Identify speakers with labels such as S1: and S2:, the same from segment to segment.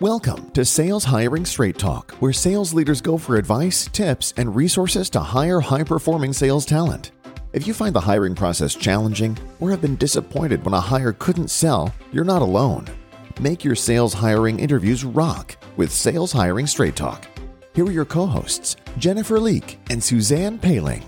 S1: Welcome to Sales Hiring Straight Talk, where sales leaders go for advice, tips, and resources to hire high performing sales talent. If you find the hiring process challenging or have been disappointed when a hire couldn't sell, you're not alone. Make your sales hiring interviews rock with Sales Hiring Straight Talk. Here are your co hosts, Jennifer Leake and Suzanne Paling.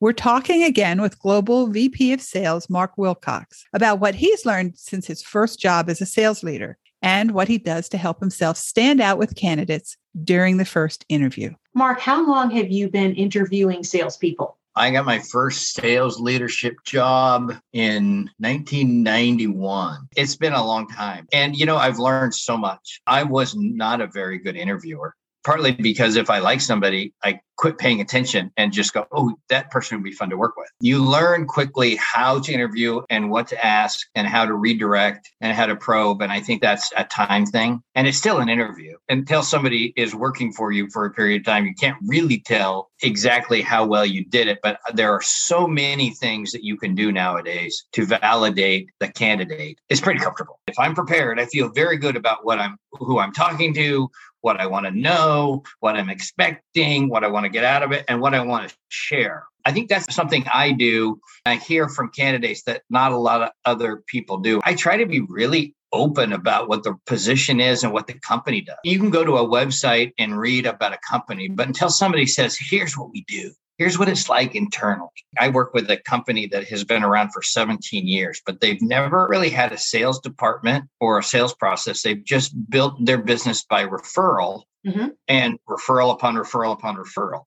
S2: We're talking again with Global VP of Sales, Mark Wilcox, about what he's learned since his first job as a sales leader and what he does to help himself stand out with candidates during the first interview.
S3: Mark, how long have you been interviewing salespeople?
S4: I got my first sales leadership job in 1991. It's been a long time. And, you know, I've learned so much. I was not a very good interviewer partly because if I like somebody, I quit paying attention and just go, oh, that person would be fun to work with. You learn quickly how to interview and what to ask and how to redirect and how to probe. And I think that's a time thing. And it's still an interview until somebody is working for you for a period of time. You can't really tell exactly how well you did it, but there are so many things that you can do nowadays to validate the candidate. It's pretty comfortable. If I'm prepared, I feel very good about what I'm who I'm talking to, what I want to know, what I'm expecting, what I want to get out of it, and what I want to share. I think that's something I do. I hear from candidates that not a lot of other people do. I try to be really open about what the position is and what the company does. You can go to a website and read about a company, but until somebody says, here's what we do, here's what it's like internally. I work with a company that has been around for 17 years, but they've never really had a sales department or a sales process. They've just built their business by referral mm-hmm. and referral upon referral upon referral.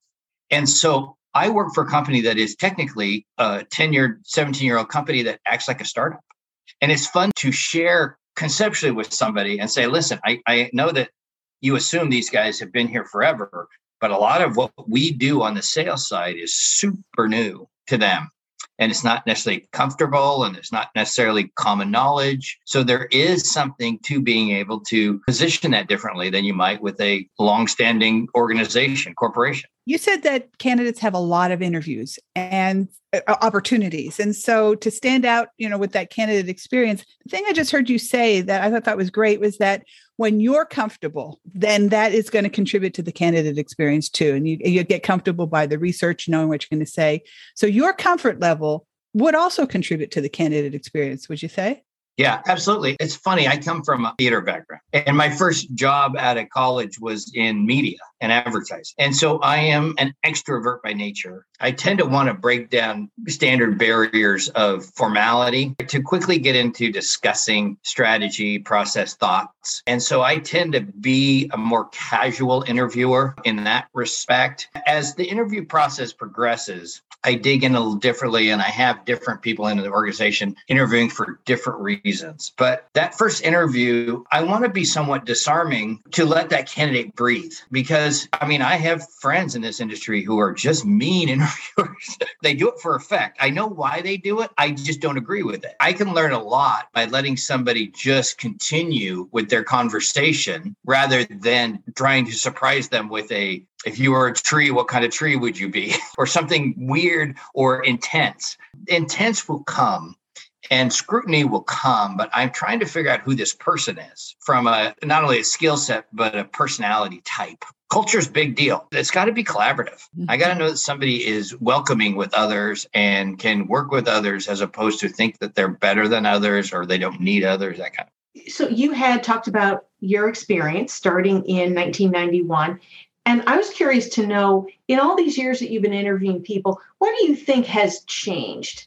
S4: And so I work for a company that is technically a 10 year, 17 year old company that acts like a startup. And it's fun to share conceptually with somebody and say, listen, I, I know that you assume these guys have been here forever, but a lot of what we do on the sales side is super new to them. And it's not necessarily comfortable and it's not necessarily common knowledge. So there is something to being able to position that differently than you might with a long-standing organization, corporation.
S2: You said that candidates have a lot of interviews and uh, opportunities. And so to stand out, you know, with that candidate experience, the thing I just heard you say that I thought that was great was that when you're comfortable, then that is going to contribute to the candidate experience too. And you, you get comfortable by the research, knowing what you're going to say. So your comfort level would also contribute to the candidate experience, would you say?
S4: Yeah, absolutely. It's funny. I come from a theater background, and my first job out of college was in media and advertising. And so I am an extrovert by nature. I tend to want to break down standard barriers of formality to quickly get into discussing strategy, process, thoughts. And so I tend to be a more casual interviewer in that respect. As the interview process progresses, I dig in a little differently and I have different people in the organization interviewing for different reasons. But that first interview, I want to be somewhat disarming to let that candidate breathe because I mean, I have friends in this industry who are just mean interviewers. they do it for effect. I know why they do it. I just don't agree with it. I can learn a lot by letting somebody just continue with their conversation rather than trying to surprise them with a if you were a tree, what kind of tree would you be? or something weird or intense. Intense will come and scrutiny will come, but I'm trying to figure out who this person is from a not only a skill set, but a personality type. Culture is big deal. It's got to be collaborative. Mm-hmm. I got to know that somebody is welcoming with others and can work with others as opposed to think that they're better than others or they don't need others, that kind of.
S3: So you had talked about your experience starting in 1991 and I was curious to know in all these years that you've been interviewing people, what do you think has changed?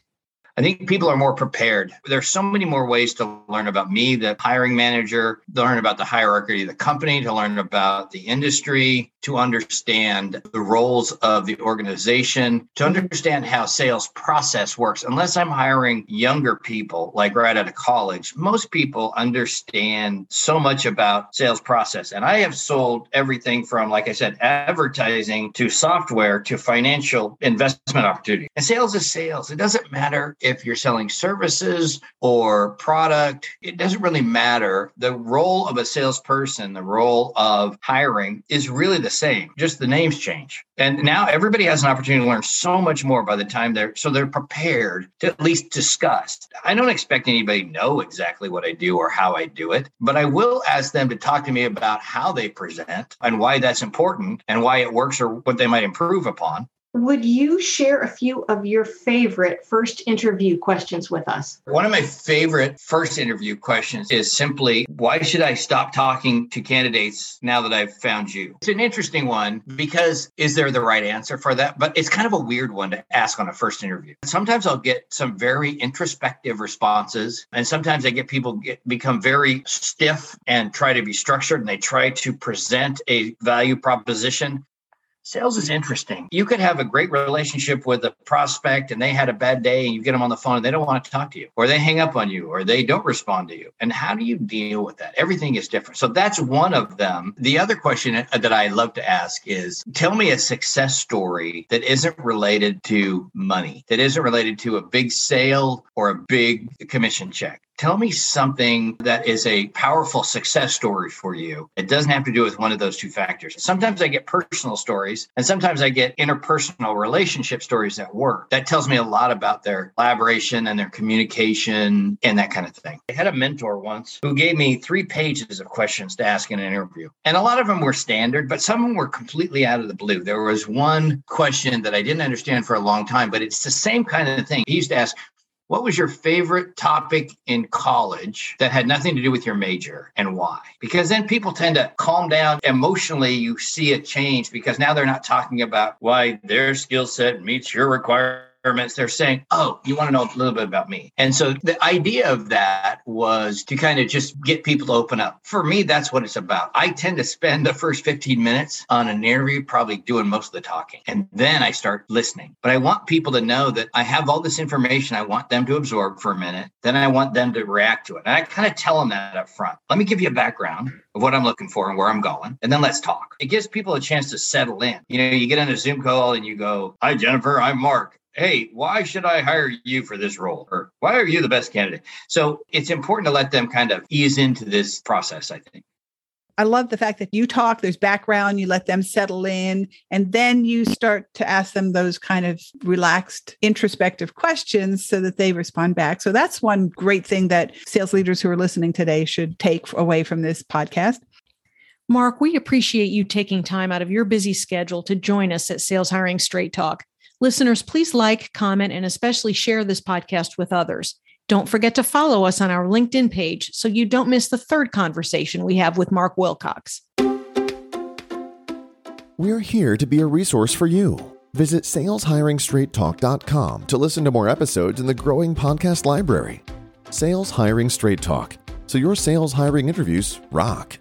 S4: I think people are more prepared. There's so many more ways to learn about me, the hiring manager, learn about the hierarchy of the company, to learn about the industry, to understand the roles of the organization, to understand how sales process works. Unless I'm hiring younger people, like right out of college, most people understand so much about sales process. And I have sold everything from, like I said, advertising to software to financial investment opportunity. And sales is sales. It doesn't matter if you're selling services or product, it doesn't really matter. The role of a salesperson, the role of hiring is really the same, just the names change. And now everybody has an opportunity to learn so much more by the time they're so they're prepared to at least discuss. I don't expect anybody know exactly what I do or how I do it, but I will ask them to talk to me about how they present and why that's important and why it works or what they might improve upon.
S3: Would you share a few of your favorite first interview questions with us?
S4: One of my favorite first interview questions is simply why should I stop talking to candidates now that I've found you? It's an interesting one because is there the right answer for that? But it's kind of a weird one to ask on a first interview. Sometimes I'll get some very introspective responses, and sometimes I get people get, become very stiff and try to be structured and they try to present a value proposition sales is interesting. You could have a great relationship with a prospect and they had a bad day and you get them on the phone and they don't want to talk to you or they hang up on you or they don't respond to you. And how do you deal with that? Everything is different. So that's one of them. The other question that I love to ask is tell me a success story that isn't related to money, that isn't related to a big sale or a big commission check tell me something that is a powerful success story for you. It doesn't have to do with one of those two factors. Sometimes I get personal stories and sometimes I get interpersonal relationship stories at work. That tells me a lot about their collaboration and their communication and that kind of thing. I had a mentor once who gave me three pages of questions to ask in an interview. And a lot of them were standard, but some of them were completely out of the blue. There was one question that I didn't understand for a long time, but it's the same kind of thing. He used to ask, what was your favorite topic in college that had nothing to do with your major and why? Because then people tend to calm down emotionally. You see a change because now they're not talking about why their skill set meets your requirements they're saying, Oh, you want to know a little bit about me. And so the idea of that was to kind of just get people to open up. For me, that's what it's about. I tend to spend the first 15 minutes on an interview, probably doing most of the talking. And then I start listening. But I want people to know that I have all this information I want them to absorb for a minute. Then I want them to react to it. And I kind of tell them that up front. Let me give you a background of what I'm looking for and where I'm going. And then let's talk. It gives people a chance to settle in. You know, you get on a Zoom call and you go, Hi, Jennifer, I'm Mark hey, why should I hire you for this role? Or why are you the best candidate? So it's important to let them kind of ease into this process, I think.
S2: I love the fact that you talk, there's background, you let them settle in, and then you start to ask them those kind of relaxed, introspective questions so that they respond back. So that's one great thing that sales leaders who are listening today should take away from this podcast.
S5: Mark, we appreciate you taking time out of your busy schedule to join us at Sales Hiring Straight Talk. Listeners, please like, comment, and especially share this podcast with others. Don't forget to follow us on our LinkedIn page so you don't miss the third conversation we have with Mark Wilcox.
S1: We're here to be a resource for you. Visit saleshiringstraighttalk.com to listen to more episodes in the growing podcast library. Sales Hiring Straight Talk, so your sales hiring interviews rock.